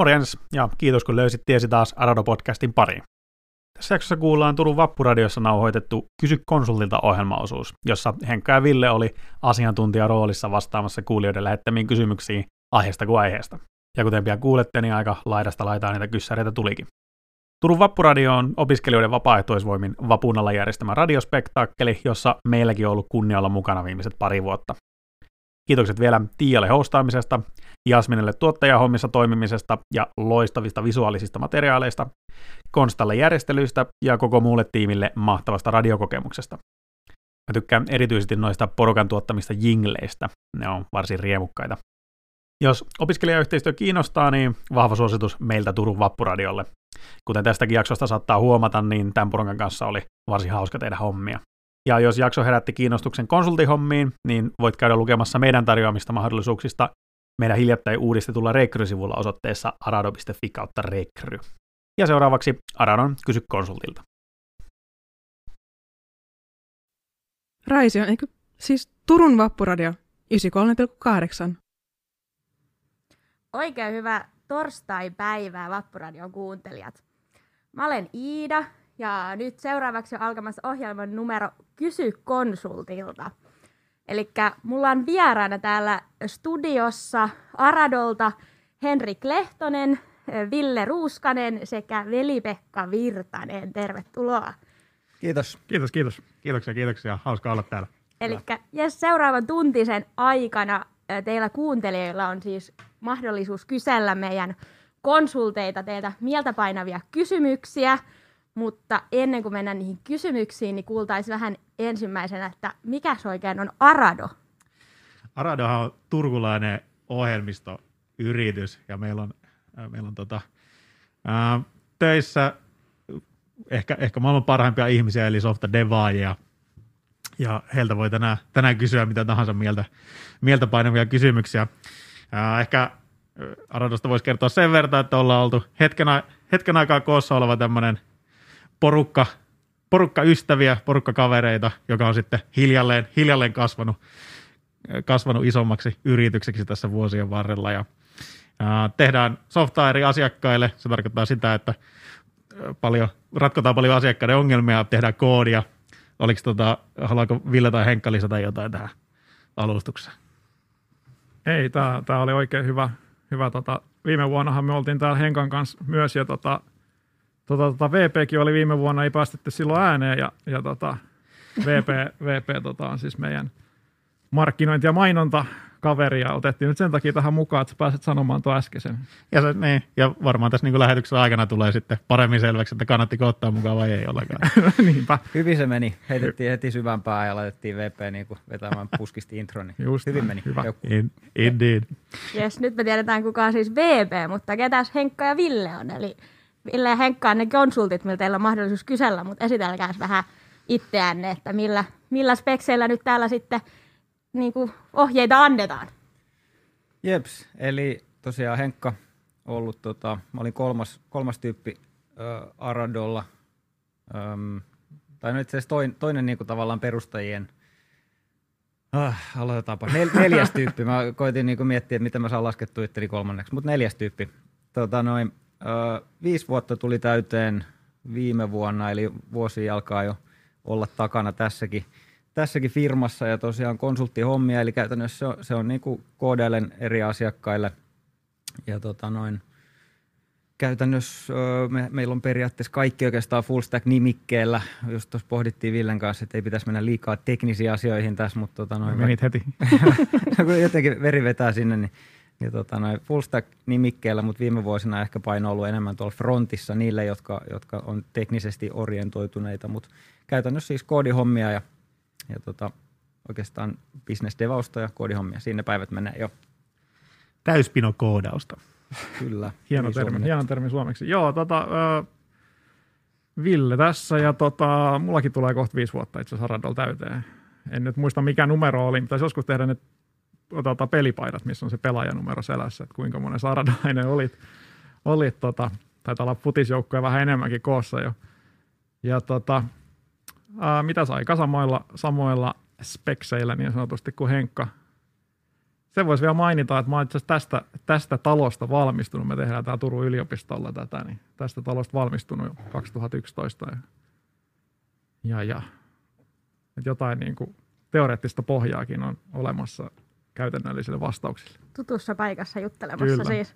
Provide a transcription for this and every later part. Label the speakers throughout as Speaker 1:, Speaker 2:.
Speaker 1: Morjens, ja kiitos kun löysit tiesi taas Arado-podcastin pariin. Tässä jaksossa kuullaan Turun Vappuradiossa nauhoitettu Kysy konsultilta ohjelmaosuus, jossa Henkka ja Ville oli asiantuntija roolissa vastaamassa kuulijoiden lähettämiin kysymyksiin aiheesta kuin aiheesta. Ja kuten pian kuulette, niin aika laidasta laitaa niitä kyssäreitä tulikin. Turun Vappuradio on opiskelijoiden vapaaehtoisvoimin vapunalla järjestämä radiospektaakkeli, jossa meilläkin on ollut kunnia olla mukana viimeiset pari vuotta. Kiitokset vielä Tiialle hostaamisesta, Jasminelle tuottajahommissa toimimisesta ja loistavista visuaalisista materiaaleista, Konstalle järjestelyistä ja koko muulle tiimille mahtavasta radiokokemuksesta. Mä tykkään erityisesti noista porukan tuottamista jingleistä, ne on varsin riemukkaita. Jos opiskelijayhteistyö kiinnostaa, niin vahva suositus meiltä Turun Vappuradiolle. Kuten tästäkin jaksosta saattaa huomata, niin tämän porukan kanssa oli varsin hauska tehdä hommia. Ja jos jakso herätti kiinnostuksen konsultihommiin, niin voit käydä lukemassa meidän tarjoamista mahdollisuuksista meidän hiljattain uudistetulla rekrysivulla osoitteessa arado.fi kautta rekry. Ja seuraavaksi Aradon Kysy konsultilta.
Speaker 2: Raisio, eikö siis Turun Vappuradio 93,8.
Speaker 3: Oikein hyvä torstai-päivää Vappuradion kuuntelijat. Mä olen Iida ja nyt seuraavaksi on alkamassa ohjelman numero Kysy konsultilta. Eli mulla on vieraana täällä studiossa Aradolta Henrik Lehtonen, Ville Ruuskanen sekä Veli-Pekka Virtanen. Tervetuloa.
Speaker 4: Kiitos.
Speaker 1: Kiitos, kiitos. Kiitoksia, kiitoksia. Hauska olla täällä.
Speaker 3: Eli yes, seuraavan tuntisen aikana teillä kuuntelijoilla on siis mahdollisuus kysellä meidän konsulteita teiltä mieltä painavia kysymyksiä, mutta ennen kuin mennään niihin kysymyksiin, niin kuultaisiin vähän ensimmäisenä, että mikä se oikein on Arado?
Speaker 1: Aradohan on turkulainen ohjelmistoyritys ja meillä on, äh, meillä on tota, ää, töissä ehkä, ehkä maailman parhaimpia ihmisiä, eli softa devaajia. Ja heiltä voi tänään, tänään kysyä mitä tahansa mieltä, mieltä painavia kysymyksiä. Ää, ehkä Aradosta voisi kertoa sen verran, että ollaan oltu hetken, hetken aikaa koossa oleva tämmöinen porukka, porukka ystäviä, porukka kavereita, joka on sitten hiljalleen, hiljalleen kasvanut, kasvanut isommaksi yritykseksi tässä vuosien varrella. Ja, ää, tehdään softaa eri asiakkaille. Se tarkoittaa sitä, että paljon, ratkotaan paljon asiakkaiden ongelmia, tehdään koodia. Oliko tota, haluaako Ville tai Henkka lisätä jotain tähän alustukseen?
Speaker 5: Ei, tämä oli oikein hyvä. hyvä tota, viime vuonnahan me oltiin täällä Henkan kanssa myös ja tota, tota, tota, VPkin oli viime vuonna, ei päästetty silloin ääneen ja, ja tota, VP, VP tota, on siis meidän markkinointi- ja mainonta kaveri ja otettiin nyt sen takia tähän mukaan, että pääset sanomaan tuo äskeisen.
Speaker 1: Ja, se, niin, ja varmaan tässä niin lähetyksen aikana tulee sitten paremmin selväksi, että kannatti ottaa mukaan vai ei ollenkaan.
Speaker 4: Niinpä. Hyvin se meni. Heitettiin heti syvämpää ja laitettiin VP niin kuin vetämään puskisti intro, niin Just hyvin meni.
Speaker 1: Hyvä. In, indeed.
Speaker 3: Yes, nyt me tiedetään kuka on siis VP, mutta ketäs Henkka ja Ville on. Eli Ville ja Henkka on ne konsultit, millä teillä on mahdollisuus kysellä, mutta esitelkää vähän itseänne, että millä, millä spekseillä nyt täällä sitten niin kuin ohjeita annetaan.
Speaker 4: Jeps, eli tosiaan Henkka ollut, tota, mä olin kolmas, kolmas tyyppi äh, Aradolla, ähm, tai no itse asiassa toin, toinen niin kuin tavallaan perustajien, äh, aloitetaanpa, Nel, neljäs tyyppi, mä koitin niin kuin miettiä, että miten mä saan laskettua itteni kolmanneksi, mutta neljäs tyyppi. Tota, noin, viisi vuotta tuli täyteen viime vuonna, eli vuosi alkaa jo olla takana tässäkin – tässäkin firmassa ja tosiaan konsulttihommia, eli käytännössä se on, se on niin kuin eri asiakkaille ja tota noin, käytännössä me, meillä on periaatteessa kaikki oikeastaan full stack nimikkeellä. Just tuossa pohdittiin Villen kanssa, että ei pitäisi mennä liikaa teknisiin asioihin tässä, mutta tota noin,
Speaker 5: Menit heti.
Speaker 4: jotenkin veri vetää sinne, niin, niin tota noin, full stack nimikkeellä, mutta viime vuosina ehkä paino ollut enemmän tuolla frontissa niille, jotka, jotka on teknisesti orientoituneita, mutta käytännössä siis koodihommia ja ja tota, oikeastaan business devausta ja koodihommia. Siinä päivät menee jo.
Speaker 1: Täyspino koodausta.
Speaker 4: Kyllä.
Speaker 5: hieno, termi, hieno termi suomeksi. Joo, tota, äh, Ville tässä ja tota, mullakin tulee kohta viisi vuotta itse asiassa Radol täyteen. En nyt muista mikä numero oli, mutta joskus tehdä ne tota, pelipaidat, missä on se pelaajanumero selässä, että kuinka monen saradainen olit. olit tota, taitaa olla futisjoukkoja vähän enemmänkin koossa jo. Ja tota, ää, mitä sai, samoilla, samoilla spekseillä niin sanotusti kuin Henkka. se voisi vielä mainita, että mä olen tästä, tästä talosta valmistunut. Me tehdään täällä Turun yliopistolla tätä, niin tästä talosta valmistunut jo 2011. Ja, ja, ja että jotain niin kuin teoreettista pohjaakin on olemassa käytännöllisille vastauksille.
Speaker 3: Tutussa paikassa juttelemassa
Speaker 5: Kyllä.
Speaker 3: siis.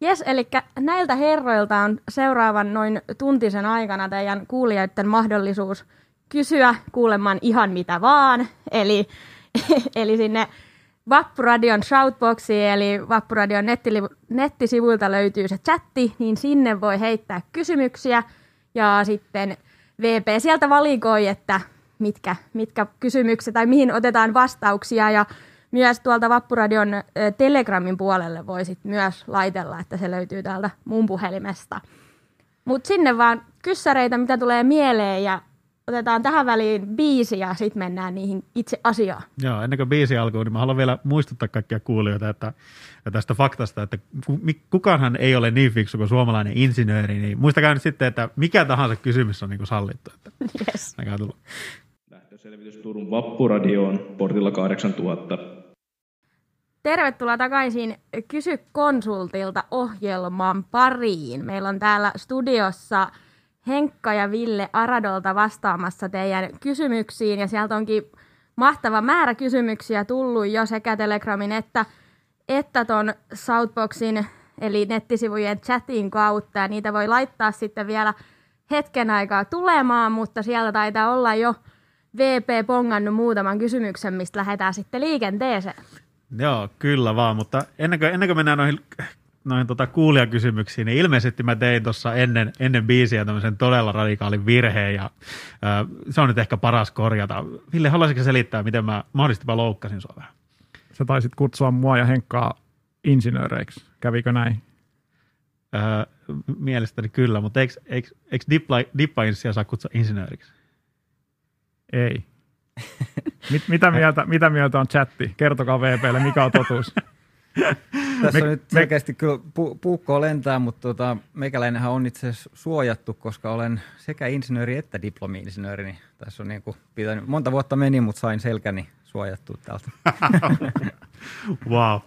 Speaker 3: Jes, eli näiltä herroilta on seuraavan noin tuntisen aikana teidän kuulijoiden mahdollisuus kysyä kuulemaan ihan mitä vaan. Eli, eli sinne Vappuradion shoutboxiin, eli Vappuradion nettiliv- nettisivuilta löytyy se chatti, niin sinne voi heittää kysymyksiä. Ja sitten VP sieltä valikoi, että mitkä, mitkä kysymykset tai mihin otetaan vastauksia. Ja myös tuolta Vappuradion Telegramin puolelle voi sit myös laitella, että se löytyy täältä mun puhelimesta. Mutta sinne vaan kyssäreitä, mitä tulee mieleen ja otetaan tähän väliin biisi ja sitten mennään niihin itse asiaan.
Speaker 1: Joo, ennen kuin biisi alkuu, niin mä haluan vielä muistuttaa kaikkia kuulijoita että, ja tästä faktasta, että kukaanhan ei ole niin fiksu kuin suomalainen insinööri, niin muistakaa nyt sitten, että mikä tahansa kysymys on niin kuin sallittu. Että
Speaker 3: Yes.
Speaker 1: näkää tulla.
Speaker 6: Lähtöselvitys Turun Vappuradioon portilla 8000.
Speaker 3: Tervetuloa takaisin Kysy konsultilta ohjelman pariin. Meillä on täällä studiossa Henkka ja Ville Aradolta vastaamassa teidän kysymyksiin ja sieltä onkin mahtava määrä kysymyksiä tullut jo sekä Telegramin että, että ton Southboxin eli nettisivujen chatin kautta ja niitä voi laittaa sitten vielä hetken aikaa tulemaan, mutta siellä taitaa olla jo VP pongannut muutaman kysymyksen, mistä lähdetään sitten liikenteeseen.
Speaker 1: Joo, kyllä vaan, mutta ennen kuin, ennen kuin mennään noihin, noihin tota kuulijakysymyksiin, niin ilmeisesti mä tein tuossa ennen, ennen biisiä tämmöisen todella radikaalin virheen ja äh, se on nyt ehkä paras korjata. Ville, haluaisitko selittää, miten mä mahdollisesti mä loukkasin sua vähän?
Speaker 5: Sä taisit kutsua mua ja Henkkaa insinööreiksi. Kävikö näin?
Speaker 1: Äh, mielestäni kyllä, mutta eikö, eikö, eikö dippainssia saa kutsua insinööriksi?
Speaker 5: Ei. Mit, mitä, mieltä, mitä mieltä on chatti? Kertokaa VPlle, mikä on totuus.
Speaker 4: Tässä
Speaker 5: Me-
Speaker 4: on nyt
Speaker 5: me-
Speaker 4: selkeästi kyllä pu- puukkoa lentää, mutta tota, meikäläinenhän on itse suojattu, koska olen sekä insinööri että diplomi-insinööri. Niin tässä on niin kuin pitänyt, monta vuotta meni, mutta sain selkäni suojattu täältä.
Speaker 1: Wow.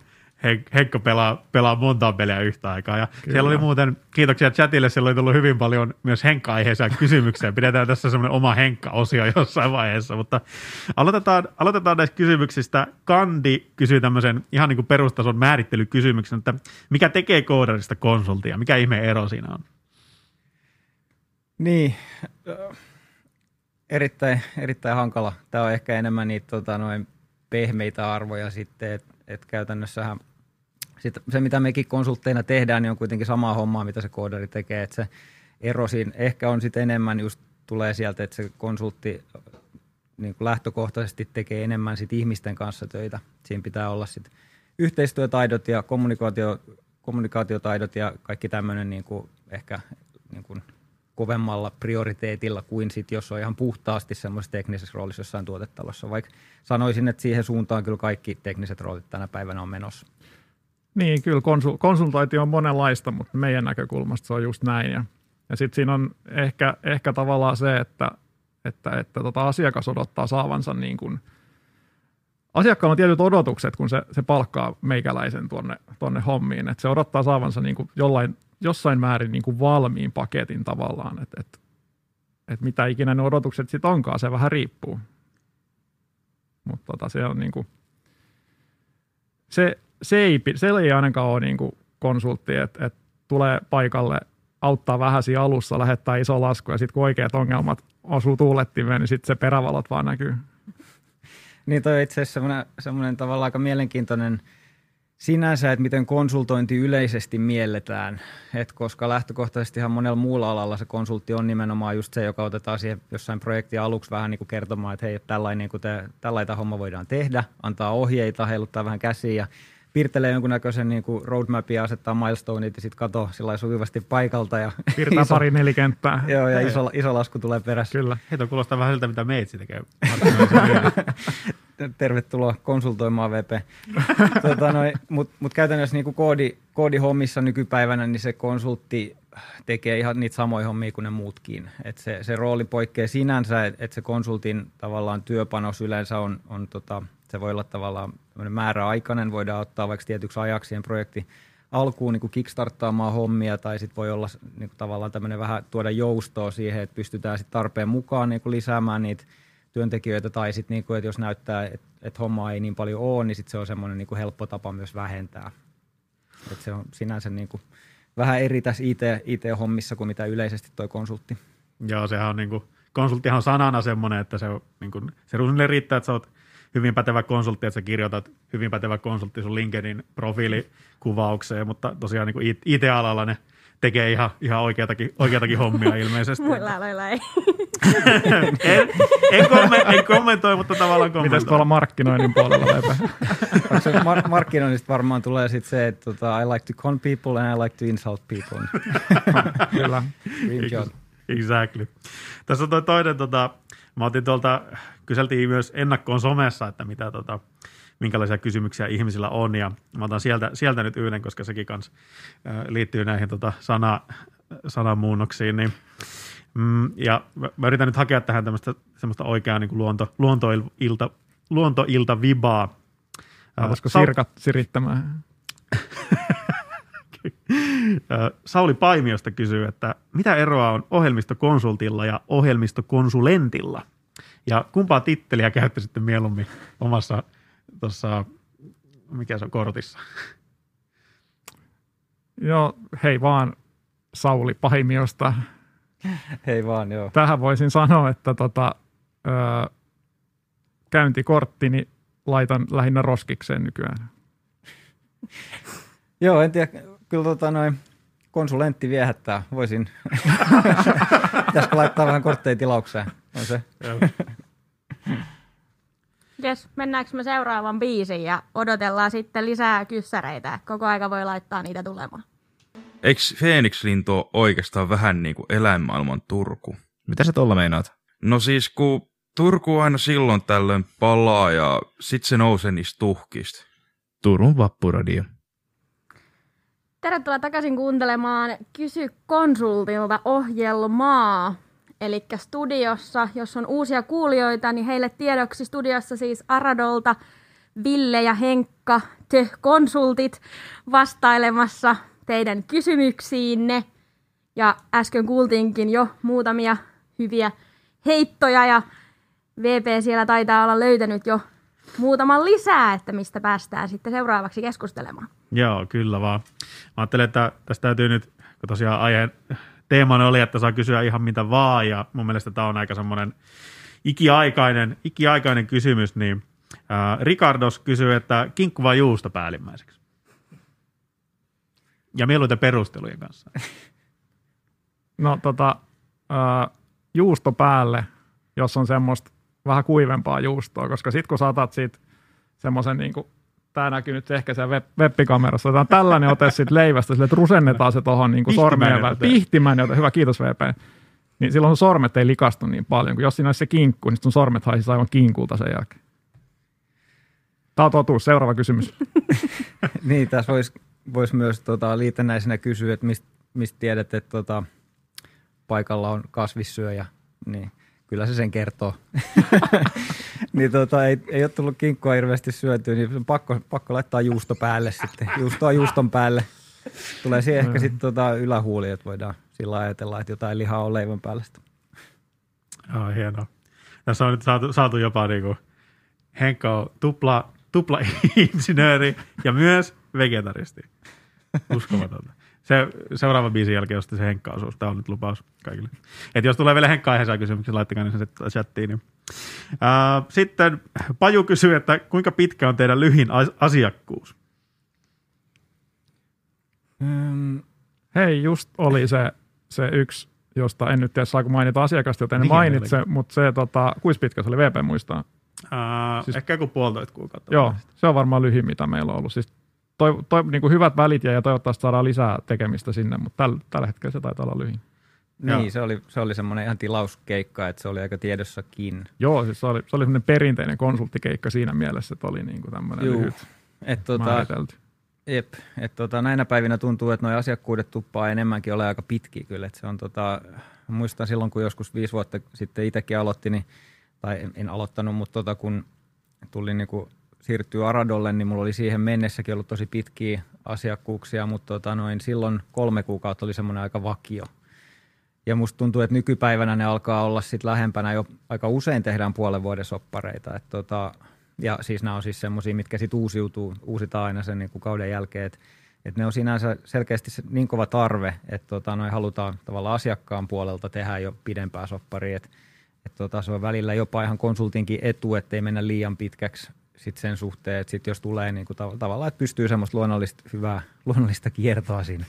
Speaker 1: Hen- Henkka pelaa, pelaa montaa peliä yhtä aikaa. Ja siellä oli muuten, kiitoksia chatille, siellä oli tullut hyvin paljon myös Henkka-aiheisia kysymyksiä. Pidetään tässä semmoinen oma Henkka-osio jossain vaiheessa, mutta aloitetaan, aloitetaan näistä kysymyksistä. Kandi kysyy tämmöisen ihan niin kuin perustason määrittelykysymyksen, että mikä tekee koodarista konsultia? Mikä ihme ero siinä on?
Speaker 4: Niin, erittäin, erittäin hankala. Tämä on ehkä enemmän niitä tota, noin pehmeitä arvoja sitten, että et käytännössähän sit se, mitä mekin konsultteina tehdään, niin on kuitenkin samaa hommaa, mitä se koodari tekee. Et se ero siinä ehkä on sitten enemmän just tulee sieltä, että se konsultti niin kuin lähtökohtaisesti tekee enemmän sit ihmisten kanssa töitä. Siinä pitää olla sit yhteistyötaidot ja kommunikaatio, kommunikaatiotaidot ja kaikki tämmöinen niin kuin ehkä niin kuin kovemmalla prioriteetilla kuin sit, jos on ihan puhtaasti semmoisessa teknisessä roolissa jossain tuotetalossa. Vaikka sanoisin, että siihen suuntaan kyllä kaikki tekniset roolit tänä päivänä on menossa.
Speaker 5: Niin, kyllä konsul- konsultointi on monenlaista, mutta meidän näkökulmasta se on just näin. Ja, ja sitten siinä on ehkä, ehkä tavallaan se, että, että, että tota asiakas odottaa saavansa niin kuin, asiakkaalla on tietyt odotukset, kun se, se palkkaa meikäläisen tuonne, tuonne hommiin. Että se odottaa saavansa niin kuin jollain, jossain määrin niin kuin valmiin paketin tavallaan. Että et, et mitä ikinä ne odotukset sitten onkaan, se vähän riippuu. Mutta tota, se on niin kuin, se, se, ei, se ei ainakaan ole niin kuin konsultti, että, että tulee paikalle, auttaa vähän siinä alussa, lähettää iso lasku ja sitten kun oikeat ongelmat osuu tuulettimeen, niin sitten se perävalot vaan näkyy.
Speaker 4: Niin toi on itse asiassa semmoinen, semmoinen tavallaan aika mielenkiintoinen sinänsä, että miten konsultointi yleisesti mielletään. Et koska lähtökohtaisesti ihan monella muulla alalla se konsultti on nimenomaan just se, joka otetaan siihen jossain projektia aluksi vähän niin kuin kertomaan, että hei, tällainen, niin kuin te, tällainen homma voidaan tehdä, antaa ohjeita, heiluttaa vähän käsiä ja piirtelee jonkunnäköisen niin kuin roadmapin ja asettaa milestoneit ja sitten kato sillä suvivasti paikalta. Ja
Speaker 5: Piirtää
Speaker 4: iso,
Speaker 5: pari nelikenttää.
Speaker 4: Joo, ja iso, iso lasku tulee perässä.
Speaker 5: Kyllä.
Speaker 1: Heitä kuulostaa vähän siltä, mitä meitsi tekee.
Speaker 4: Tervetuloa konsultoimaan VP. tota Mutta mut käytännössä niinku koodi, koodihommissa nykypäivänä niin se konsultti tekee ihan niitä samoja hommia kuin ne muutkin. Et se, se rooli poikkeaa sinänsä, että et se konsultin tavallaan työpanos yleensä on, on tota, Se voi olla tavallaan määräaikainen, voidaan ottaa vaikka tietyksi ajaksi projekti alkuun niin kickstarttaamaan hommia, tai sitten voi olla niin kuin tavallaan tämmöinen vähän tuoda joustoa siihen, että pystytään sitten tarpeen mukaan niin kuin lisäämään niitä työntekijöitä, tai sitten niin kuin, että jos näyttää, että, että homma ei niin paljon ole, niin sitten se on semmoinen niin kuin helppo tapa myös vähentää. Et se on sinänsä niin kuin vähän eri tässä IT, IT-hommissa kuin mitä yleisesti tuo konsultti.
Speaker 1: Joo, sehän on niin kuin, konsulttihan on sanana semmoinen, että se, on, niin kuin, se riittää, että sä oot hyvin pätevä konsultti, että sä kirjoitat hyvin pätevä konsultti sun LinkedIn profiilikuvaukseen, mutta tosiaan niin IT-alalla ne tekee ihan, ihan oikeatakin, oikeatakin hommia ilmeisesti.
Speaker 3: Muilla aloilla ei.
Speaker 1: en, en, kommentoi, en kommentoi, mutta tavallaan kommentoi.
Speaker 5: Mitäs tuolla markkinoinnin puolella lepä?
Speaker 4: mar- markkinoinnista varmaan tulee sitten se, että tota, I like to con people and I like to insult people.
Speaker 5: Kyllä.
Speaker 1: Exactly. Tässä on toi toinen, tota, mä otin tuolta, kyseltiin myös ennakkoon somessa, että mitä tota, minkälaisia kysymyksiä ihmisillä on, ja mä otan sieltä, sieltä nyt yhden, koska sekin kans äh, liittyy näihin tota, sana, sanamuunnoksiin, niin mm, ja mä yritän nyt hakea tähän tämmöistä semmoista oikeaa niin kuin luonto, luontoilta, luontoilta vibaa.
Speaker 5: Olisiko sirkat sirittämään?
Speaker 1: Sauli Paimiosta kysyy, että mitä eroa on ohjelmistokonsultilla ja ohjelmistokonsulentilla? Ja kumpaa titteliä käyttäisitte mieluummin omassa tuossa, mikä se on, kortissa?
Speaker 5: Joo, hei vaan Sauli Pahimiosta.
Speaker 4: Hei vaan, joo.
Speaker 5: Tähän voisin sanoa, että tota, ö, käyntikorttini laitan lähinnä roskikseen nykyään.
Speaker 4: Joo, en tiedä, kyllä tota noin konsulentti viehättää. Voisin, pitäisikö laittaa vähän kortteja tilaukseen? On se.
Speaker 3: Jes, mennäänkö me seuraavan biisin ja odotellaan sitten lisää kyssäreitä. Koko aika voi laittaa niitä tulemaan.
Speaker 7: Eikö Phoenix-lintu ole oikeastaan vähän niin kuin eläinmaailman Turku?
Speaker 8: Mitä sä tuolla meinaat?
Speaker 7: No siis kun Turku aina silloin tällöin palaa ja sit se nousee niistä tuhkista.
Speaker 8: Turun Vappuradio.
Speaker 3: Tervetuloa takaisin kuuntelemaan Kysy konsultilta ohjelmaa. Eli studiossa, jos on uusia kuulijoita, niin heille tiedoksi studiossa siis Aradolta Ville ja Henkka, te konsultit, vastailemassa teidän kysymyksiinne. Ja äsken kuultiinkin jo muutamia hyviä heittoja ja VP siellä taitaa olla löytänyt jo muutaman lisää, että mistä päästään sitten seuraavaksi keskustelemaan.
Speaker 1: Joo, kyllä vaan. Mä ajattelen, että tästä täytyy nyt, kun tosiaan aiheen teemana oli, että saa kysyä ihan mitä vaan, ja mun mielestä tämä on aika semmoinen ikiaikainen, ikiaikainen kysymys, niin äh, Ricardos kysyy, että kinkku vai juusto päällimmäiseksi? Ja mieluiten perustelujen kanssa.
Speaker 5: No tota, äh, juusto päälle, jos on semmoista vähän kuivempaa juustoa, koska sitten kun saatat siitä semmoisen niin kuin tämä näkyy nyt ehkä siellä web, web-kamerassa. Otetaan tällainen ote sitten leivästä, sille, että rusennetaan se tuohon niin sormeen. Pihtimään, joten hyvä, kiitos VP. Niin silloin sun sormet ei likastu niin paljon, kun jos siinä olisi se kinkku, niin sun sormet haisisi aivan kinkulta sen jälkeen. Tämä on totuus. Seuraava kysymys.
Speaker 4: niin, tässä voisi vois myös tota, liitännäisenä kysyä, että mistä mist tiedät, että tota, paikalla on kasvissyöjä. Niin kyllä se sen kertoo. niin tota, ei, ei ole tullut kinkkua hirveästi syötyä, niin on pakko, pakko laittaa juusto päälle sitten. Juustoa juuston päälle. Tulee siihen ehkä sitten tota ylähuuli, että voidaan sillä ajatella, että jotain lihaa on leivän päällä.
Speaker 1: Oh, hienoa. Tässä on nyt saatu, saatu jopa niin kuin Henkka on tupla, tupla insinööri ja myös vegetaristi. Uskomatonta se seuraava biisin jälkeen on se Henkka-osuus. Tämä on nyt lupaus kaikille. Et jos tulee vielä Henkka-aiheisia kysymyksiä, laittakaa ne sitten chattiin. Niin. Uh, sitten Paju kysyy, että kuinka pitkä on teidän lyhin asiakkuus?
Speaker 5: Hmm, hei, just oli se, se yksi, josta en nyt tiedä saako mainita asiakasta, joten en mainitse, mutta se, tota, kuinka pitkä se oli, VP muistaa?
Speaker 1: Uh, siis, ehkä joku puolitoista kuukautta.
Speaker 5: Joo, se on varmaan lyhin, mitä meillä on ollut. Siis toi, toi, niin kuin hyvät välit ja, ja toivottavasti saadaan lisää tekemistä sinne, mutta täl, tällä hetkellä se taitaa olla lyhin.
Speaker 4: Niin, se oli, se oli semmoinen ihan tilauskeikka, että se oli aika tiedossakin.
Speaker 5: Joo, siis se oli, se oli semmoinen perinteinen konsulttikeikka siinä mielessä, että oli niin kuin tämmöinen Juu. lyhyt
Speaker 4: et tota, määritelty. Jep, että tota, näinä päivinä tuntuu, että nuo asiakkuudet tuppaa enemmänkin ole aika pitkiä kyllä. Että se on tota, muistan silloin, kun joskus viisi vuotta sitten itsekin aloitti, niin, tai en, en aloittanut, mutta tota, kun tulin niin kuin siirtyä Aradolle, niin mulla oli siihen mennessäkin ollut tosi pitkiä asiakkuuksia, mutta tota noin, silloin kolme kuukautta oli semmoinen aika vakio. Ja musta tuntuu, että nykypäivänä ne alkaa olla sit lähempänä jo aika usein tehdään puolen vuoden soppareita. Et tota, ja siis nämä on siis semmoisia, mitkä sitten uusiutuu, uusitaan aina sen niin kauden jälkeen. Et, et ne on sinänsä selkeästi se niin kova tarve, että tota, noin halutaan tavallaan asiakkaan puolelta tehdä jo pidempää sopparia. Et, et tota, se on välillä jopa ihan konsultinkin etu, ettei mennä liian pitkäksi sit sen suhteen, että sit jos tulee niin kuin tav- tavallaan, että pystyy semmoista luonnollista, hyvää luonnollista kiertoa siinä,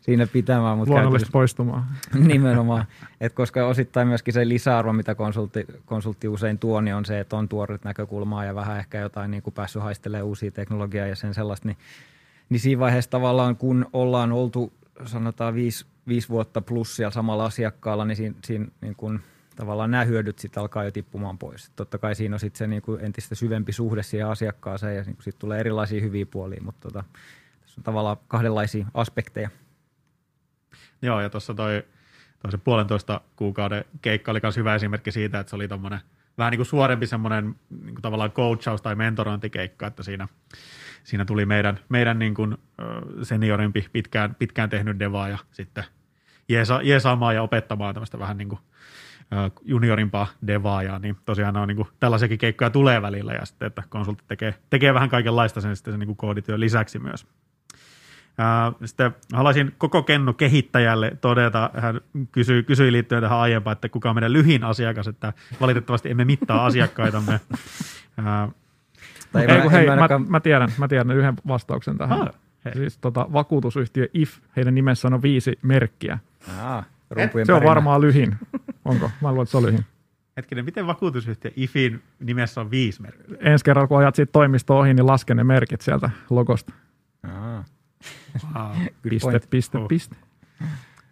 Speaker 4: siinä pitämään. Mutta
Speaker 5: Luonnollista poistumaa.
Speaker 4: Nimenomaan, Et koska osittain myöskin se lisäarvo, mitä konsultti, konsultti usein tuo, niin on se, että on tuoret näkökulmaa ja vähän ehkä jotain niin kuin päässyt haistelemaan uusia teknologiaa ja sen sellaista, niin, niin siinä vaiheessa tavallaan kun ollaan oltu sanotaan viisi, viisi vuotta plus siellä samalla asiakkaalla, niin siinä, siinä niin kuin, tavallaan nämä hyödyt sitten alkaa jo tippumaan pois. Totta kai siinä on sitten se niin kuin entistä syvempi suhde siihen asiakkaaseen ja niin sitten tulee erilaisia hyviä puolia, mutta tota, tässä on tavallaan kahdenlaisia aspekteja.
Speaker 1: Joo, ja tuossa toi, toi se puolentoista kuukauden keikka oli myös hyvä esimerkki siitä, että se oli tommonen vähän niin kuin suorempi semmoinen niin kuin tavallaan coachaus- tai mentorointikeikka, että siinä, siinä tuli meidän, meidän niin kuin seniorimpi, pitkään, pitkään tehnyt devaa ja sitten jeesa, jeesaamaan ja opettamaan tämmöistä vähän niin kuin juniorimpaa devaajaa, niin tosiaan on niin kuin, tällaisiakin keikkoja tulee välillä ja sitten, että konsultti tekee, tekee vähän kaikenlaista sen sitten sen niin kuin koodityön lisäksi myös. Sitten haluaisin koko Kenno kehittäjälle todeta, hän kysyi, kysyi liittyen tähän aiempaan, että kuka on meidän lyhin asiakas, että valitettavasti emme mittaa asiakkaitamme.
Speaker 5: Tai Ei, kun hei, mä, mä, tiedän, mä tiedän yhden vastauksen tähän. Ah, siis tota, vakuutusyhtiö IF, heidän nimessään on viisi merkkiä. Ah, se on varmaan lyhin. Onko? Mä luulen, että se on lyhin.
Speaker 1: Hetkinen, miten vakuutusyhtiö IFin nimessä on viisi merkkiä?
Speaker 5: Ensi kerralla, kun ajat siitä toimistoon ohi, niin laske ne merkit sieltä logosta. Wow. piste, piste, oh. piste.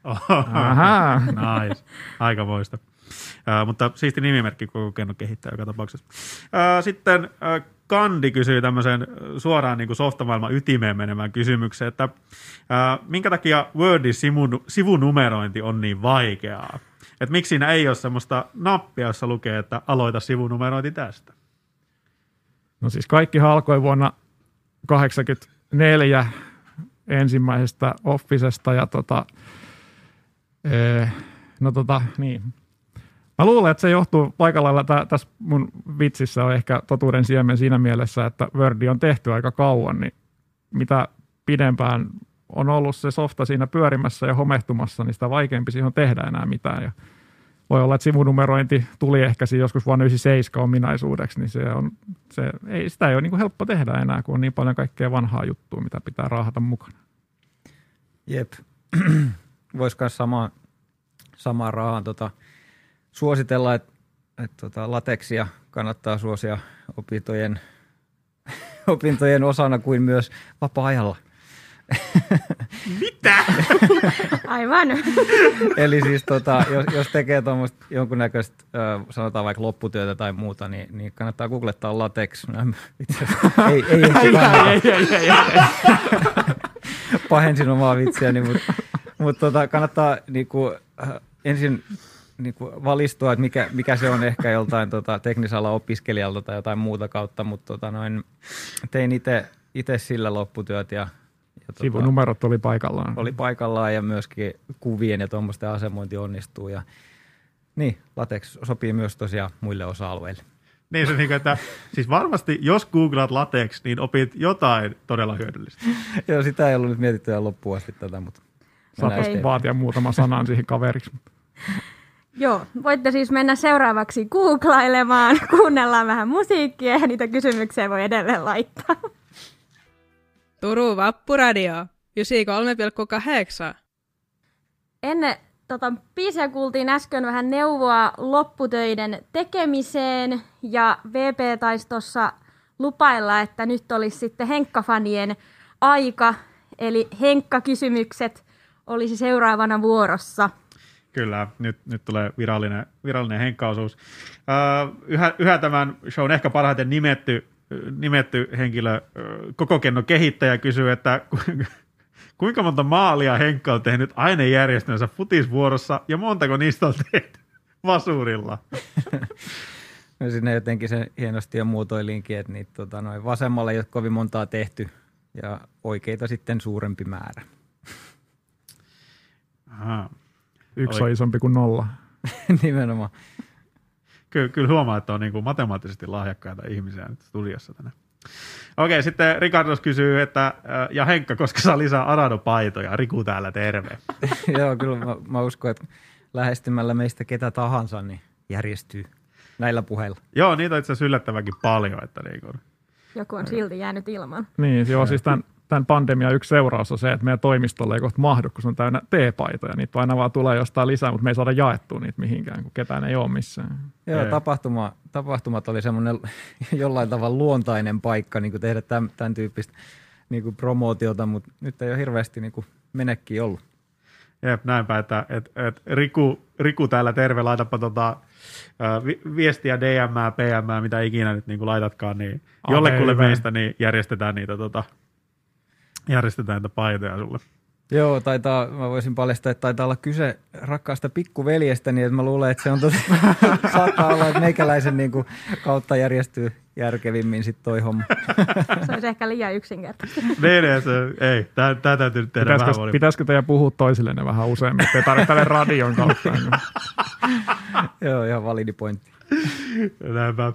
Speaker 1: Oh. Aha. nice. Aika voista. Uh, mutta siisti nimimerkki koko kenno kehittää joka tapauksessa. Uh, sitten uh, Kandi kysyy tämmöisen suoraan niin kuin softamaailman ytimeen menemään kysymyksen, että uh, minkä takia Wordin sivun, sivunumerointi on niin vaikeaa? Että miksi siinä ei ole semmoista nappia, jossa lukee, että aloita sivunumerointi tästä?
Speaker 5: No siis kaikki alkoi vuonna 1984 ensimmäisestä Officesta ja tota, ee, no tota, niin. Mä luulen, että se johtuu paikalla tä, tässä mun vitsissä on ehkä totuuden siemen siinä mielessä, että Wordi on tehty aika kauan, niin mitä pidempään on ollut se softa siinä pyörimässä ja homehtumassa, niin sitä vaikeampi siihen on tehdä enää mitään. Ja voi olla, että sivunumerointi tuli ehkä joskus vuonna 97 ominaisuudeksi, niin se on, se, ei, sitä ei ole niin kuin helppo tehdä enää, kun on niin paljon kaikkea vanhaa juttua, mitä pitää raahata mukana.
Speaker 4: Jep. Voisi samaa, samaa rahaa tota, suositella, että et, tota, lateksia kannattaa suosia opintojen, opintojen osana kuin myös vapaa-ajalla.
Speaker 1: Mitä?
Speaker 3: Aivan.
Speaker 4: Eli siis tota, jos, jos tekee tuommoista jonkunnäköistä, sanotaan vaikka lopputyötä tai muuta, niin, niin kannattaa googlettaa latex. ei, ei, ei, ei, ei, ei, ei, ei. Pahensin omaa vitsiäni, mutta mut tota, kannattaa niinku, äh, ensin niinku valistua, että mikä, mikä se on ehkä joltain tota, teknisellä opiskelijalta tai jotain muuta kautta, mutta tota, noin, tein itse sillä lopputyöt ja
Speaker 5: Tota, Sivunumerot oli paikallaan.
Speaker 4: Oli paikallaan ja myöskin kuvien ja tuommoisten asemointi onnistuu. Ja, niin, latex sopii myös tosiaan muille osa-alueille.
Speaker 1: Niin se niin, että siis varmasti jos googlaat latex, niin opit jotain todella hyödyllistä.
Speaker 4: Joo, sitä ei ollut nyt mietitty ja loppuun asti tätä, mutta
Speaker 5: Saattaisi vaatia muutama sanan siihen kaveriksi.
Speaker 3: Joo, voitte siis mennä seuraavaksi googlailemaan, kuunnellaan vähän musiikkia ja niitä kysymyksiä voi edelleen laittaa.
Speaker 2: Turun Vappuradio 93,8.
Speaker 3: Ennen tota, biisiä kuultiin äsken vähän neuvoa lopputöiden tekemiseen ja VP taisi tuossa lupailla, että nyt olisi sitten Henkka-fanien aika, eli Henkka-kysymykset olisi seuraavana vuorossa.
Speaker 1: Kyllä, nyt, nyt tulee virallinen, virallinen henkkaosuus. Uh, yhä, yhä tämän shown ehkä parhaiten nimetty nimetty henkilö, koko kenno kehittäjä kysyy, että kuinka monta maalia Henkka on tehnyt ainejärjestönsä futisvuorossa ja montako niistä on tehty vasurilla?
Speaker 4: Ja sinne jotenkin se hienosti jo muotoilinkin, että niitä tota, noin vasemmalla ei ole kovin montaa tehty ja oikeita sitten suurempi määrä.
Speaker 1: Aha.
Speaker 5: Yksi
Speaker 1: Oli-
Speaker 5: on isompi kuin nolla.
Speaker 4: Nimenomaan.
Speaker 1: Kyllä, kyllä huomaa, että on niin kuin matemaattisesti lahjakkaita ihmisiä nyt studiossa tänään. Okei, sitten Ricardos kysyy, että äh, ja Henkka, koska saa lisää Arado-paitoja? Riku täällä, terve.
Speaker 4: Joo, kyllä mä, mä uskon, että lähestymällä meistä ketä tahansa, niin järjestyy näillä puheilla.
Speaker 1: Joo, niitä on itse asiassa yllättävänkin paljon. Että niin kuin,
Speaker 3: Joku on silti jäänyt ilman.
Speaker 5: Niin, joo, siis tämän, tämän pandemian yksi seuraus on se, että meidän toimistolle ei kohta mahdu, kun se on täynnä T-paitoja. Niitä aina vaan tulee jostain lisää, mutta me ei saada jaettua niitä mihinkään, kun ketään ei ole missään.
Speaker 4: Joo,
Speaker 1: Ei.
Speaker 4: tapahtuma, tapahtumat oli semmoinen jollain tavalla luontainen paikka niin kuin tehdä tämän, tämän tyyppistä niin kuin promootiota, mutta nyt ei ole hirveästi niin kuin menekkiä ollut.
Speaker 1: Jep, näinpä, että et, et Riku, Riku täällä terve, laitapa tota, vi, viestiä DM, PM, mitä ikinä nyt niin kuin laitatkaan, niin jollekulle meistä niin järjestetään niitä, tota, järjestetään niitä paitoja sulle.
Speaker 4: Joo, taitaa, mä voisin paljastaa, että taitaa olla kyse rakkaasta pikkuveljestä, niin että mä luulen, että se on tosi, saattaa olla, että meikäläisen niin kuin, kautta järjestyy järkevimmin sitten toi homma.
Speaker 3: Se olisi ehkä liian yksinkertaista.
Speaker 1: Niin, niin, se, ei, tää täytyy nyt tehdä vähän
Speaker 5: Pitäisikö,
Speaker 1: moni-
Speaker 5: pitäisikö teidän puhua toisillenne vähän useammin, ettei tarvitse tälle radion kautta. Niin.
Speaker 4: Joo, ihan validi pointti.
Speaker 1: Näinpä.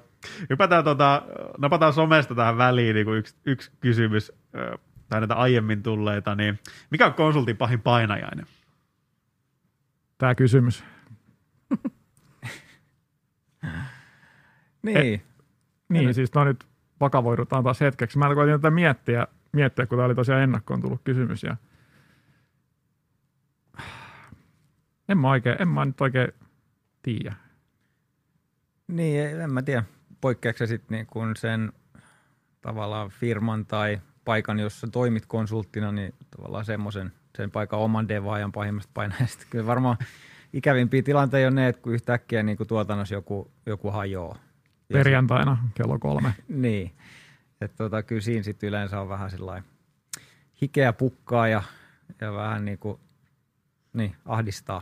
Speaker 1: Hypätään tota, napataan somesta tähän väliin niin kuin yksi, yksi kysymys, tai näitä aiemmin tulleita, niin mikä on konsultin pahin painajainen?
Speaker 5: Tämä kysymys.
Speaker 4: Niin.
Speaker 5: Niin, siis no nyt vakavoidutaan taas hetkeksi. Mä koitin tätä miettiä, miettiä, kun tämä oli tosiaan ennakkoon tullut kysymys. Ja... En mä oikein, en mä nyt oikein tiedä.
Speaker 4: Niin, en mä tiedä. Poikkeako se sitten niin kun sen tavallaan firman tai paikan, jossa toimit konsulttina, niin tavallaan semmoisen sen paikan oman devaajan pahimmasta painajasta. Kyllä varmaan ikävimpiä tilanteita on ne, että kun yhtäkkiä niin kuin tuotannossa joku, joku hajoaa. Ja
Speaker 5: Perjantaina kello kolme.
Speaker 4: Niin. Että tota, kyllä siinä sitten yleensä on vähän sellainen hikeä pukkaa ja, ja vähän niin kuin, niin, ahdistaa.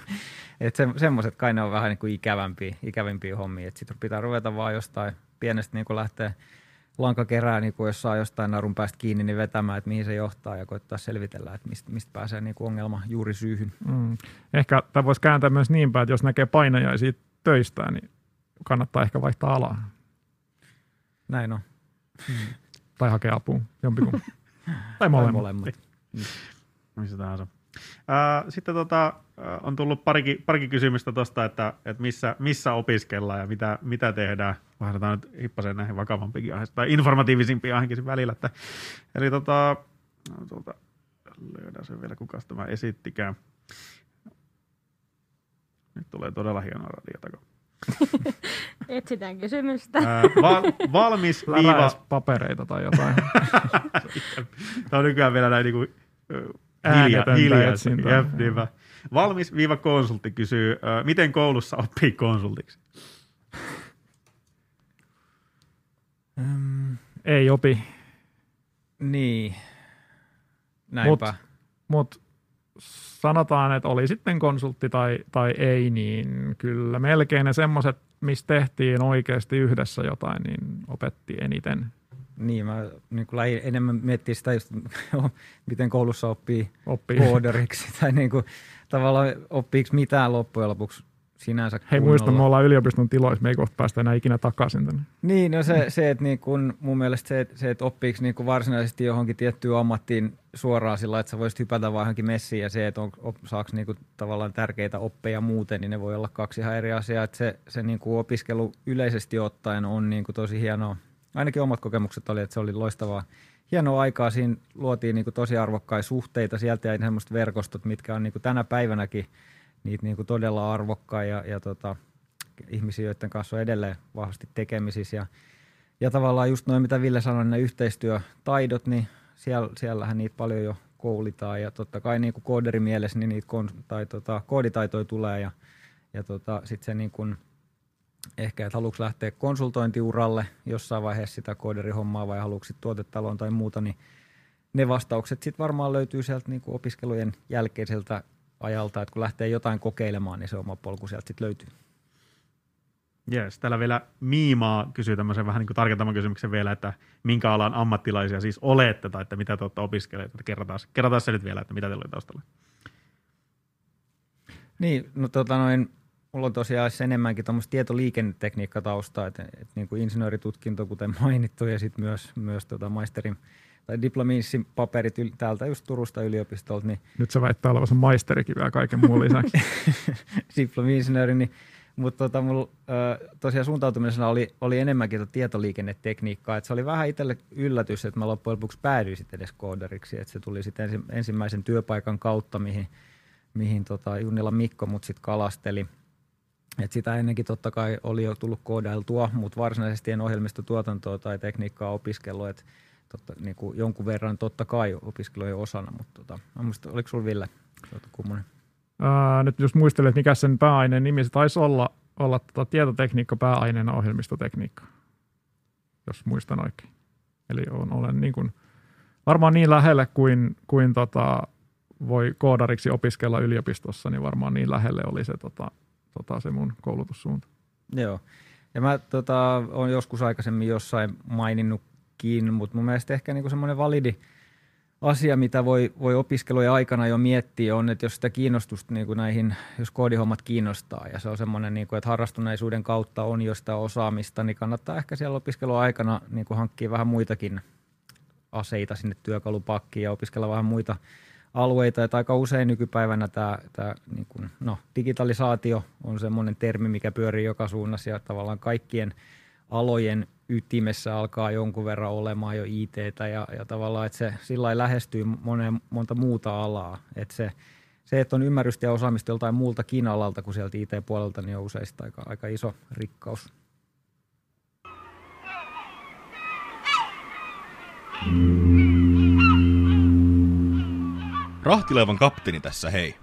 Speaker 4: että se, semmoiset kai ne on vähän niin kuin ikävämpiä, ikävimpiä hommia. Että sitten pitää ruveta vaan jostain pienestä niin kuin lähteä lankakerää, niin kuin jos saa jostain narun päästä kiinni, niin vetämään, että mihin se johtaa ja koittaa selvitellä, että mistä, mistä pääsee niin kuin ongelma juuri syyhyn.
Speaker 5: Mm. Ehkä tämä voisi kääntää myös niin päin, että jos näkee painajaisia töistään, niin kannattaa ehkä vaihtaa alaa
Speaker 4: Näin on.
Speaker 5: tai hakea apua jompikumpi. tai
Speaker 4: Tai
Speaker 5: molemmat.
Speaker 4: molemmat.
Speaker 1: Missä tahansa. Sitten tota, on tullut parikin, parikin kysymystä tuosta, että, että missä, missä opiskellaan ja mitä, mitä tehdään. Vaihdetaan nyt hippasen näihin vakavampikin aiheisiin, tai informatiivisimpiin aiheisiin välillä. Että, eli tota, no, tuolta, löydän sen vielä, kuka tämä esittikään. Nyt tulee todella hienoa radiota.
Speaker 3: Etsitään kysymystä.
Speaker 1: Ää, val, valmis viiva,
Speaker 5: papereita tai jotain.
Speaker 1: Tämä on nykyään vielä näin niinku, ö, hilja, niinpä. Valmis viiva konsultti kysyy, ö, miten koulussa oppii konsultiksi?
Speaker 4: Mm,
Speaker 5: Ei opi,
Speaker 4: niin. Näinpä.
Speaker 5: mutta sanotaan, että oli sitten konsultti tai, tai ei, niin kyllä melkein ne semmoiset, missä tehtiin oikeasti yhdessä jotain, niin opetti eniten.
Speaker 4: Niin, mä niin lähdin enemmän miettiä sitä, just, miten koulussa oppii
Speaker 5: Oppii.
Speaker 4: kooderiksi tai niin kuin, tavallaan oppiiko mitään loppujen lopuksi sinänsä
Speaker 5: Hei muista, me
Speaker 4: kunnolla.
Speaker 5: ollaan yliopiston tiloissa, me ei kohta päästä enää ikinä takaisin tänne.
Speaker 4: Niin, no se, se että niin kun, mun mielestä se, että, se, että oppiiko niin kun varsinaisesti johonkin tiettyyn ammattiin suoraan sillä, että sä voisit hypätä vaan johonkin messiin ja se, että on, op, saaks niin tavallaan tärkeitä oppeja muuten, niin ne voi olla kaksi ihan eri asiaa. Että se, se niin opiskelu yleisesti ottaen on niin tosi hienoa. Ainakin omat kokemukset oli, että se oli loistavaa. Hienoa aikaa, siinä luotiin niin tosi arvokkaita suhteita, sieltä jäi semmoiset verkostot, mitkä on niin tänä päivänäkin niitä niin kuin todella arvokkaita ja, ja tota, ihmisiä, joiden kanssa on edelleen vahvasti tekemisissä. Ja, ja tavallaan just noin, mitä Ville sanoi, ne yhteistyötaidot, niin siellä, siellähän niitä paljon jo koulitaan. Ja totta kai niin kuin kooderimielessä niin niitä kon, tai tota, kooditaitoja tulee. Ja, ja tota, sitten se niin kuin, ehkä, että haluatko lähteä konsultointiuralle jossain vaiheessa sitä kooderihommaa vai haluatko tuotetaloon tai muuta, niin ne vastaukset sitten varmaan löytyy sieltä niin kuin opiskelujen jälkeiseltä ajalta, että kun lähtee jotain kokeilemaan, niin se oma polku sieltä sitten löytyy.
Speaker 1: Yes, täällä vielä Miimaa kysyy tämmöisen vähän niin kuin tarkentaman kysymyksen vielä, että minkä alan ammattilaisia siis olette tai että mitä te olette opiskeleet. Kerrotaan, kerrotaan se nyt vielä, että mitä teillä oli taustalla.
Speaker 4: Niin, no tota noin, mulla on tosiaan enemmänkin tuommoista tietoliikennetekniikkataustaa, että, että niin kuin insinööritutkinto, kuten mainittu, ja sitten myös, myös tota maisterin tai diplomiissin paperit yl- täältä just Turusta yliopistolta, niin
Speaker 5: Nyt se väittää olevansa maisterikin vielä kaiken muun lisäksi.
Speaker 4: diplomi-insinööri, niin, mutta tota, mulla, tosiaan suuntautumisena oli, oli enemmänkin tota tietoliikennetekniikkaa, että se oli vähän itselle yllätys, että mä loppujen lopuksi päädyin sitten edes koodariksi, että se tuli sitten ensi, ensimmäisen työpaikan kautta, mihin, mihin tota Junnila Mikko mut sitten kalasteli. Et sitä ennenkin totta kai oli jo tullut koodailtua, mutta varsinaisesti en ohjelmistotuotantoa tai tekniikkaa opiskellut, että totta, niin kuin jonkun verran totta kai opiskelujen osana, mutta tota, mä muistan, oliko sulla Ville kummonen?
Speaker 5: Ää, nyt jos muistelet, että mikä sen pääaineen nimi, se taisi olla, olla tota tietotekniikka pääaineena ohjelmistotekniikka, jos muistan oikein. Eli on, olen niin kuin, varmaan niin lähelle kuin, kuin tota, voi koodariksi opiskella yliopistossa, niin varmaan niin lähelle oli se, tota, tota, se mun koulutussuunta.
Speaker 4: Joo. Ja mä tota, olen joskus aikaisemmin jossain maininnutkin, mutta mun mielestä ehkä niinku semmoinen validi asia, mitä voi, voi opiskelujen aikana jo miettiä, on, että jos sitä kiinnostusta niin kuin näihin, jos koodihommat kiinnostaa ja se on semmoinen, niin kuin, että harrastuneisuuden kautta on jo sitä osaamista, niin kannattaa ehkä siellä opiskelun aikana niin kuin hankkia vähän muitakin aseita sinne työkalupakkiin ja opiskella vähän muita alueita. Että aika usein nykypäivänä tämä, tämä niin kuin, no, digitalisaatio on semmoinen termi, mikä pyörii joka suunnassa ja tavallaan kaikkien alojen ytimessä alkaa jonkun verran olemaan jo it ja, ja tavallaan, että se sillä lähestyy moneen, monta muuta alaa. Että se, se, että on ymmärrystä ja osaamista joltain muultakin alalta kuin sieltä IT-puolelta, niin on usein aika, aika iso rikkaus.
Speaker 9: Rahtilaivan kapteeni tässä hei.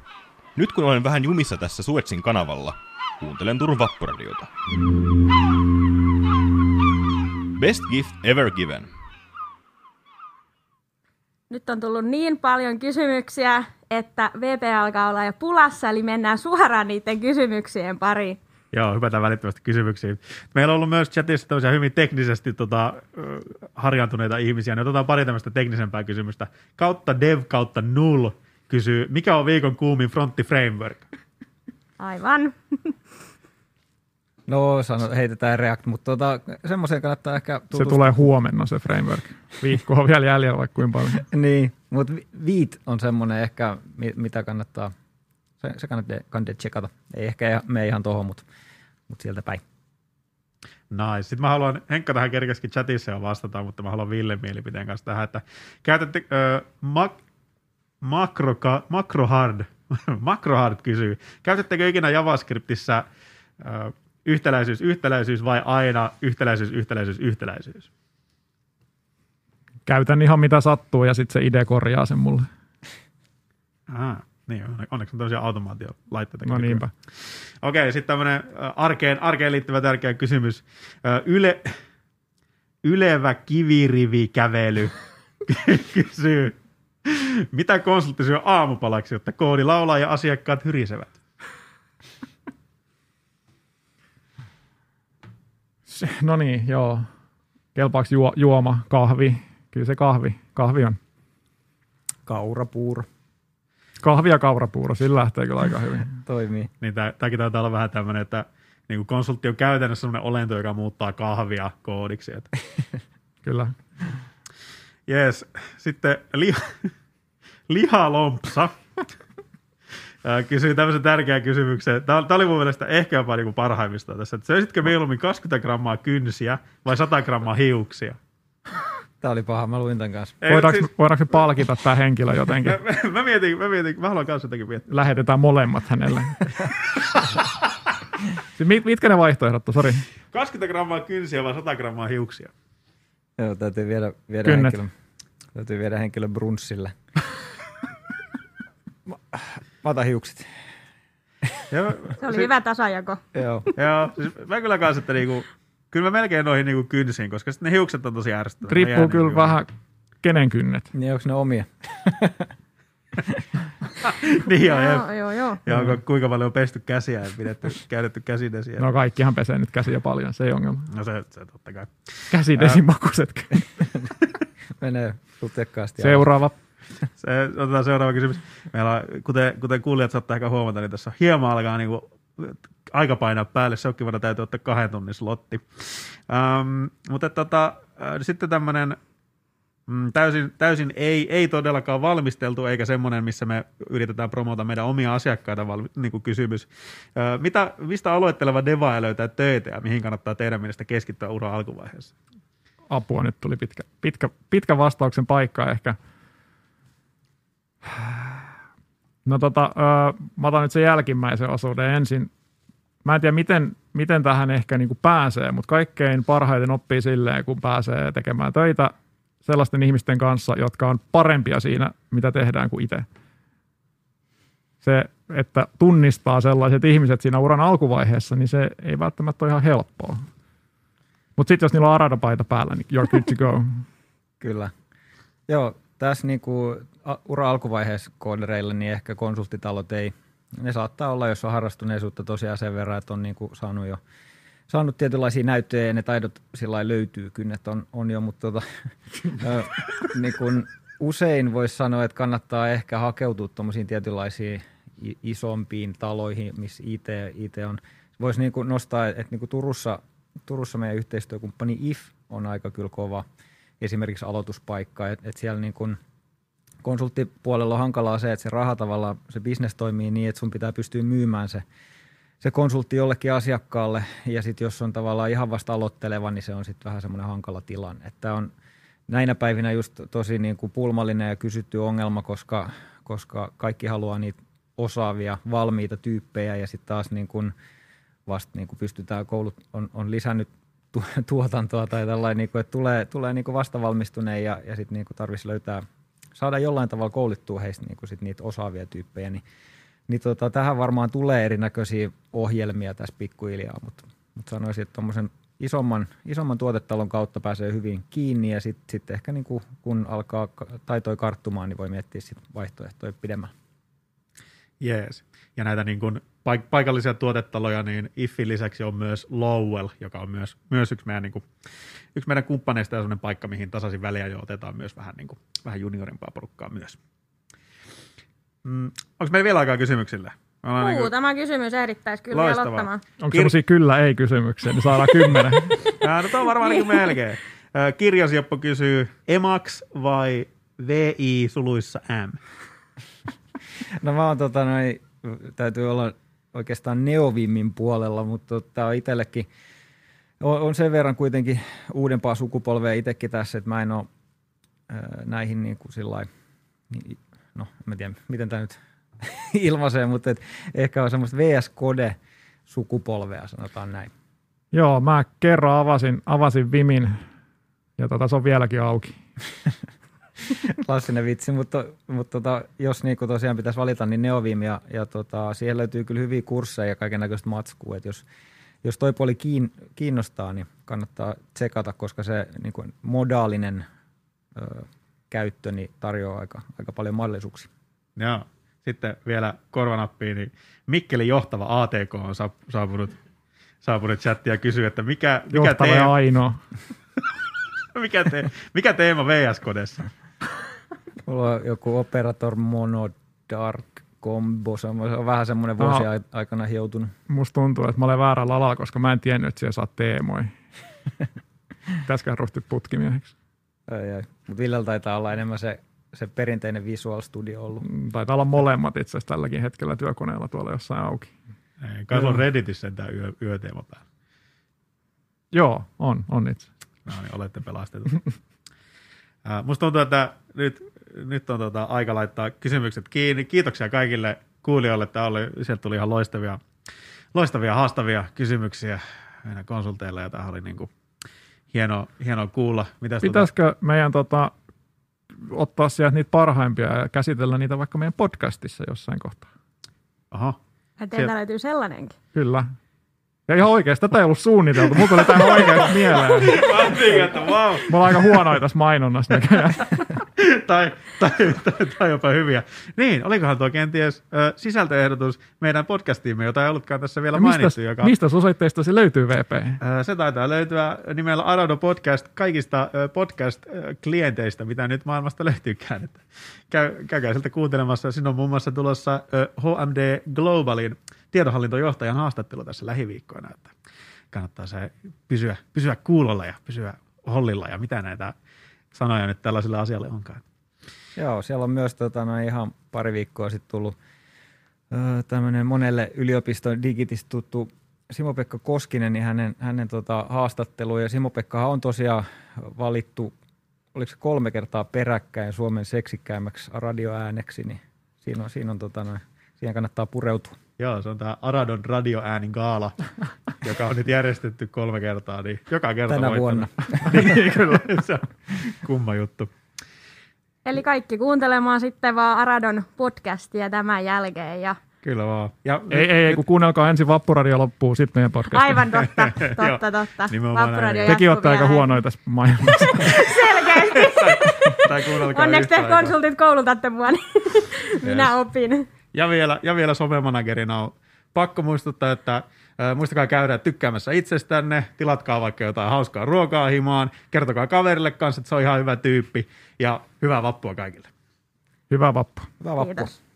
Speaker 9: Nyt kun olen vähän jumissa tässä Suetsin kanavalla, kuuntelen Turun Vappuradiota. Best gift ever given.
Speaker 3: Nyt on tullut niin paljon kysymyksiä, että VP alkaa olla jo pulassa, eli mennään suoraan niiden kysymyksien pariin.
Speaker 1: Joo, hypätään välittömästi kysymyksiin. Meillä on ollut myös chatissa tämmöisiä hyvin teknisesti tota, harjaantuneita ihmisiä, niin otetaan pari tämmöistä teknisempää kysymystä. Kautta dev kautta null kysyy, mikä on viikon kuumin frontti framework?
Speaker 3: Aivan.
Speaker 4: No, sano, heitetään React, mutta tota, semmoiseen kannattaa ehkä
Speaker 5: Se tulee huomenna se framework. Viikko on vielä jäljellä vaikka kuinka paljon.
Speaker 4: niin, mutta Viit on semmoinen ehkä, mi- mitä kannattaa, se, se kannattaa, kannattaa tsekata. Ei ehkä me ihan tuohon, mutta mut sieltä päin.
Speaker 1: Nice. Sitten mä haluan, Henkka tähän kerkeskin chatissa jo vastata, mutta mä haluan Ville mielipiteen kanssa tähän, että käytätte, ö, mak, makro, makrohard, makrohard kysyy, käytättekö ikinä JavaScriptissa ö, yhtäläisyys, yhtäläisyys vai aina yhtäläisyys, yhtäläisyys, yhtäläisyys?
Speaker 5: Käytän ihan mitä sattuu ja sitten se idea korjaa sen mulle.
Speaker 1: Aha, niin, onne- onneksi on tämmöisiä automaatiolaitteita.
Speaker 5: No niinpä.
Speaker 1: Okei, sitten tämmöinen arkeen, arkeen liittyvä tärkeä kysymys. Yle, ylevä kivirivikävely kysyy, mitä konsultti syö aamupalaksi, jotta koodi laulaa ja asiakkaat hyrisevät?
Speaker 5: No niin, joo. Kelpaako juo, juoma, kahvi? Kyllä se kahvi. Kahvi on.
Speaker 4: Kaurapuuro
Speaker 5: Kahvi ja kaurapuuro, sillä lähtee kyllä aika hyvin.
Speaker 4: toimii.
Speaker 1: Niin tämäkin taitaa olla vähän tämmöinen, että niin kuin konsultti on käytännössä semmoinen olento, joka muuttaa kahvia koodiksi. Että.
Speaker 5: Kyllä.
Speaker 1: Jees. Sitten liha, lihalompsa Ää, kysyy tämmöisen tärkeän kysymyksen. Tämä, tämä oli mun mielestä ehkä jopa niin kuin parhaimmista tässä. Että söisitkö mieluummin 20 grammaa kynsiä vai 100 grammaa hiuksia?
Speaker 4: Tämä oli paha, mä luin tämän kanssa.
Speaker 1: Ei,
Speaker 5: Voidaanko,
Speaker 1: siis,
Speaker 5: voidaanko me palkita tämä henkilö jotenkin?
Speaker 1: mä, mä, mä, mietin, mä mietin, mä haluan kanssa jotenkin miettiä.
Speaker 5: Lähetetään molemmat hänelle. Siis mit, mitkä ne vaihtoehdot on? Sori.
Speaker 1: 20 grammaa kynsiä vai 100 grammaa hiuksia?
Speaker 4: Joo, täytyy viedä, viedä
Speaker 5: Kynnet.
Speaker 4: henkilö, täytyy viedä henkilö brunssille. Mä, otan hiukset.
Speaker 1: Ja,
Speaker 3: Se oli hyvä tasajako.
Speaker 4: Joo.
Speaker 1: Joo, siis mä kyllä kanssa, että niinku, kyllä mä melkein noihin niinku kynsiin, koska sitten ne hiukset on tosi ärsyttävät.
Speaker 5: Riippuu kyllä
Speaker 1: niinku-
Speaker 5: vähän kenen kynnet.
Speaker 4: Niin onko ne omia?
Speaker 1: niin jep.
Speaker 3: Joo, joo, joo.
Speaker 1: Ja onko, kuinka paljon on pesty käsiä ja pidetty, käytetty käsidesiä.
Speaker 5: No kaikkihan pesee nyt käsiä paljon, se ei ongelma.
Speaker 1: no se, se totta kai.
Speaker 5: Käsidesimakuiset.
Speaker 4: Menee sutekkaasti.
Speaker 5: Seuraava.
Speaker 1: Se, otetaan seuraava kysymys. Meillä on, kuten, kuten kuulijat saattaa ehkä huomata, niin tässä hieman alkaa niin kuin, aika painaa päälle. Se onkin vuonna täytyy ottaa kahden tunnin slotti. Ähm, mutta tota, äh, sitten tämmöinen mm, täysin, täysin ei, ei todellakaan valmisteltu, eikä semmoinen, missä me yritetään promota meidän omia asiakkaita valmi, niin kuin kysymys. Äh, mitä, mistä aloitteleva devaaja löytää töitä ja mihin kannattaa teidän mielestä keskittyä uran alkuvaiheessa?
Speaker 5: Apua, nyt tuli pitkä, pitkä, pitkä vastauksen paikka ehkä. No tota, öö, mä otan nyt sen jälkimmäisen osuuden ensin. Mä en tiedä, miten, miten tähän ehkä niin kuin pääsee, mutta kaikkein parhaiten oppii silleen, kun pääsee tekemään töitä sellaisten ihmisten kanssa, jotka on parempia siinä, mitä tehdään kuin itse. Se, että tunnistaa sellaiset ihmiset siinä uran alkuvaiheessa, niin se ei välttämättä ole ihan helppoa. Mutta sitten jos niillä on aradapaita päällä, niin you're good to go.
Speaker 4: Kyllä. Joo, tässä niinku a- ura alkuvaiheessa koodereille, niin ehkä konsulttitalot ei, ne saattaa olla, jos on harrastuneisuutta tosiaan sen verran, että on niinku saanut jo saanut tietynlaisia näyttöjä ja ne taidot sillä löytyy, kynnet on, on jo, mutta tota, niin kun usein voisi sanoa, että kannattaa ehkä hakeutua tuommoisiin tietynlaisiin isompiin taloihin, missä IT, IT on. Voisi niin nostaa, että niin Turussa, Turussa meidän yhteistyökumppani IF on aika kyllä kova esimerkiksi aloituspaikka, että et siellä niin kun konsulttipuolella on hankalaa se, että se raha tavallaan, se bisnes toimii niin, että sun pitää pystyä myymään se se konsultti jollekin asiakkaalle. Ja sitten jos on tavallaan ihan vasta aloitteleva, niin se on sitten vähän semmoinen hankala tilanne. Että on näinä päivinä just tosi niin kuin pulmallinen ja kysytty ongelma, koska, koska kaikki haluaa niitä osaavia, valmiita tyyppejä. Ja sitten taas niin kuin vasta niin kuin pystytään, koulut on, on lisännyt tuotantoa tai tällainen, niin kuin, että tulee, tulee niin kuin vastavalmistuneen ja, ja sitten niin tarvitsisi löytää, saada jollain tavalla koulittua heistä niin kuin sit niitä osaavia tyyppejä, niin niin tota, tähän varmaan tulee erinäköisiä ohjelmia tässä pikkuhiljaa, mutta, mutta sanoisin, että tuommoisen isomman, isomman tuotetalon kautta pääsee hyvin kiinni ja sitten sit ehkä niin kuin, kun alkaa ka- taitoi karttumaan, niin voi miettiä sit vaihtoehtoja pidemmällä.
Speaker 1: Jees. Ja näitä niin kuin paik- paikallisia tuotetaloja, niin IFFin lisäksi on myös Lowell, joka on myös, myös yksi, meidän, niin kuin, yksi meidän kumppaneista ja sellainen paikka, mihin tasaisin väliä jo otetaan myös vähän, niin kuin, vähän juniorimpaa porukkaa myös. Mm, onko meillä vielä aikaa kysymyksille? Ollaan niin kuin-
Speaker 3: Muutama kysymys ehdittäisi kyllä
Speaker 1: Loistavaa.
Speaker 3: aloittamaan.
Speaker 5: Onko
Speaker 1: Kir-
Speaker 5: sellaisia kyllä-ei-kysymyksiä, niin saadaan kymmenen.
Speaker 1: No tuo on varmaan niin kuin melkein. Kirjasjoppo kysyy, Emax vai VI suluissa M?
Speaker 4: No mä oon tota noin, täytyy olla oikeastaan Neovimmin puolella, mutta tämä on itsellekin, on, on sen verran kuitenkin uudempaa sukupolvea itsekin tässä, että mä en ole näihin niin kuin sillai, niin, no en mä tiedä miten tämä nyt ilmaisee, mutta et ehkä on semmoista VS Code sukupolvea, sanotaan näin.
Speaker 5: Joo, mä kerran avasin, avasin Vimin ja tota, se on vieläkin auki.
Speaker 4: Klassinen vitsi, mutta, mutta tota, jos niinku tosiaan pitäisi valita, niin Neovim ja, ja tota, siihen löytyy kyllä hyviä kursseja ja kaiken näköistä matskua. Et jos, jos toi puoli kiin, kiinnostaa, niin kannattaa tsekata, koska se niinku modaalinen ö, käyttö niin tarjoaa aika, aika paljon mahdollisuuksia.
Speaker 1: Joo. Sitten vielä korvanappiin, niin Mikkelin johtava ATK on saap- saapunut, saapunut chattiin ja kysyy, että mikä, mikä, teema,
Speaker 5: ainoa.
Speaker 1: mikä, te, mikä teema VS-kodessa?
Speaker 4: Mulla on joku Operator Mono Dark Combo, se on vähän semmoinen
Speaker 5: No.
Speaker 4: vuosi ai- aikana hioutunut.
Speaker 5: Musta tuntuu, että mä olen väärällä alalla, koska mä en tiennyt, että siellä saa teemoja. Pitäisiköhän ryhtyä putkimieheksi.
Speaker 4: Ai, ai. Mut Villellä taitaa olla enemmän se, se perinteinen Visual Studio ollut.
Speaker 5: Mm, Taitaa olla molemmat itse asiassa tälläkin hetkellä työkoneella tuolla jossain auki.
Speaker 1: Ei, Kai on Redditissä sentään yö, yöteema päällä.
Speaker 5: Joo, on, on itse.
Speaker 1: No niin, olette pelastetut. Äh, Musta tuntuu, että nyt, nyt on tota aika laittaa kysymykset kiinni. Kiitoksia kaikille kuulijoille. Tämä oli, sieltä tuli ihan loistavia, loistavia haastavia kysymyksiä meidän konsulteille ja tämä oli niin kuin hieno, hieno kuulla. Mitäs tota,
Speaker 5: Pitäisikö meidän tota, ottaa sieltä niitä parhaimpia ja käsitellä niitä vaikka meidän podcastissa jossain kohtaa?
Speaker 1: aha,
Speaker 3: Ja teiltä
Speaker 1: Sieltä-
Speaker 3: löytyy sellainenkin.
Speaker 5: Kyllä. Ja ihan oikeasti, tätä ei ollut suunniteltu. Mulla tuli tämä oikeasti mieleen.
Speaker 1: Mä ajattelin, että wow.
Speaker 5: Me ollaan aika huonoja tässä mainonnassa näköjään.
Speaker 1: Tai, tai, tai, tai jopa hyviä. Niin, olikohan tuo kenties ö, sisältöehdotus meidän podcastiimme, jota ei ollutkaan tässä vielä mainittu.
Speaker 5: Mistä,
Speaker 1: Joka,
Speaker 5: mistä osoitteesta se löytyy VP?
Speaker 1: Ö, Se taitaa löytyä nimellä Arado Podcast kaikista ö, podcast-klienteistä, mitä nyt maailmasta löytyykään. Että käy, käykää sieltä kuuntelemassa. Siinä on muun muassa tulossa ö, HMD Globalin tiedonhallintojohtajan haastattelu tässä lähiviikkoina. Että kannattaa se pysyä, pysyä kuulolla ja pysyä hollilla ja mitä näitä sanoja nyt tällaiselle asialle onkaan.
Speaker 4: Joo, siellä on myös tota, no, ihan pari viikkoa sitten tullut tämmöinen monelle yliopiston digitistä tuttu Simo-Pekka Koskinen, niin hänen, hänen tota, haastattelu. Ja Simo-Pekkahan on tosiaan valittu, oliko se kolme kertaa peräkkäin Suomen seksikkäimmäksi radioääneksi, niin siinä on, siinä on tota, no, siihen kannattaa pureutua.
Speaker 1: Joo, se on tämä Aradon radioäänin gaala, joka on nyt järjestetty kolme kertaa, niin joka kerta
Speaker 4: Tänä
Speaker 1: voittanut.
Speaker 4: vuonna.
Speaker 1: niin, kyllä, se on kumma juttu.
Speaker 3: Eli kaikki kuuntelemaan sitten vaan Aradon podcastia tämän jälkeen. Ja
Speaker 1: Kyllä vaan. Ja
Speaker 5: Ei, ei, ei, kun kuunnelkaa ensin Vappuradio loppuu, sitten meidän podcast.
Speaker 3: aivan totta, totta, totta. Vappuradio.
Speaker 5: Tekin olette aika huonoja tässä mainonnassa.
Speaker 3: Selkeästi.
Speaker 1: tai
Speaker 3: Onneksi te konsultit koulutatte mua, niin minä
Speaker 1: Yes.
Speaker 3: opin.
Speaker 1: Ja vielä, ja vielä somemanagerina on pakko muistuttaa, että muistakaa käydä tykkäämässä itsestänne, tilatkaa vaikka jotain hauskaa ruokaa himaan, kertokaa kaverille kanssa, että se on ihan hyvä tyyppi ja hyvää vappua kaikille.
Speaker 5: Hyvää vappua.
Speaker 4: Hyvää vappua.
Speaker 3: Kiitos.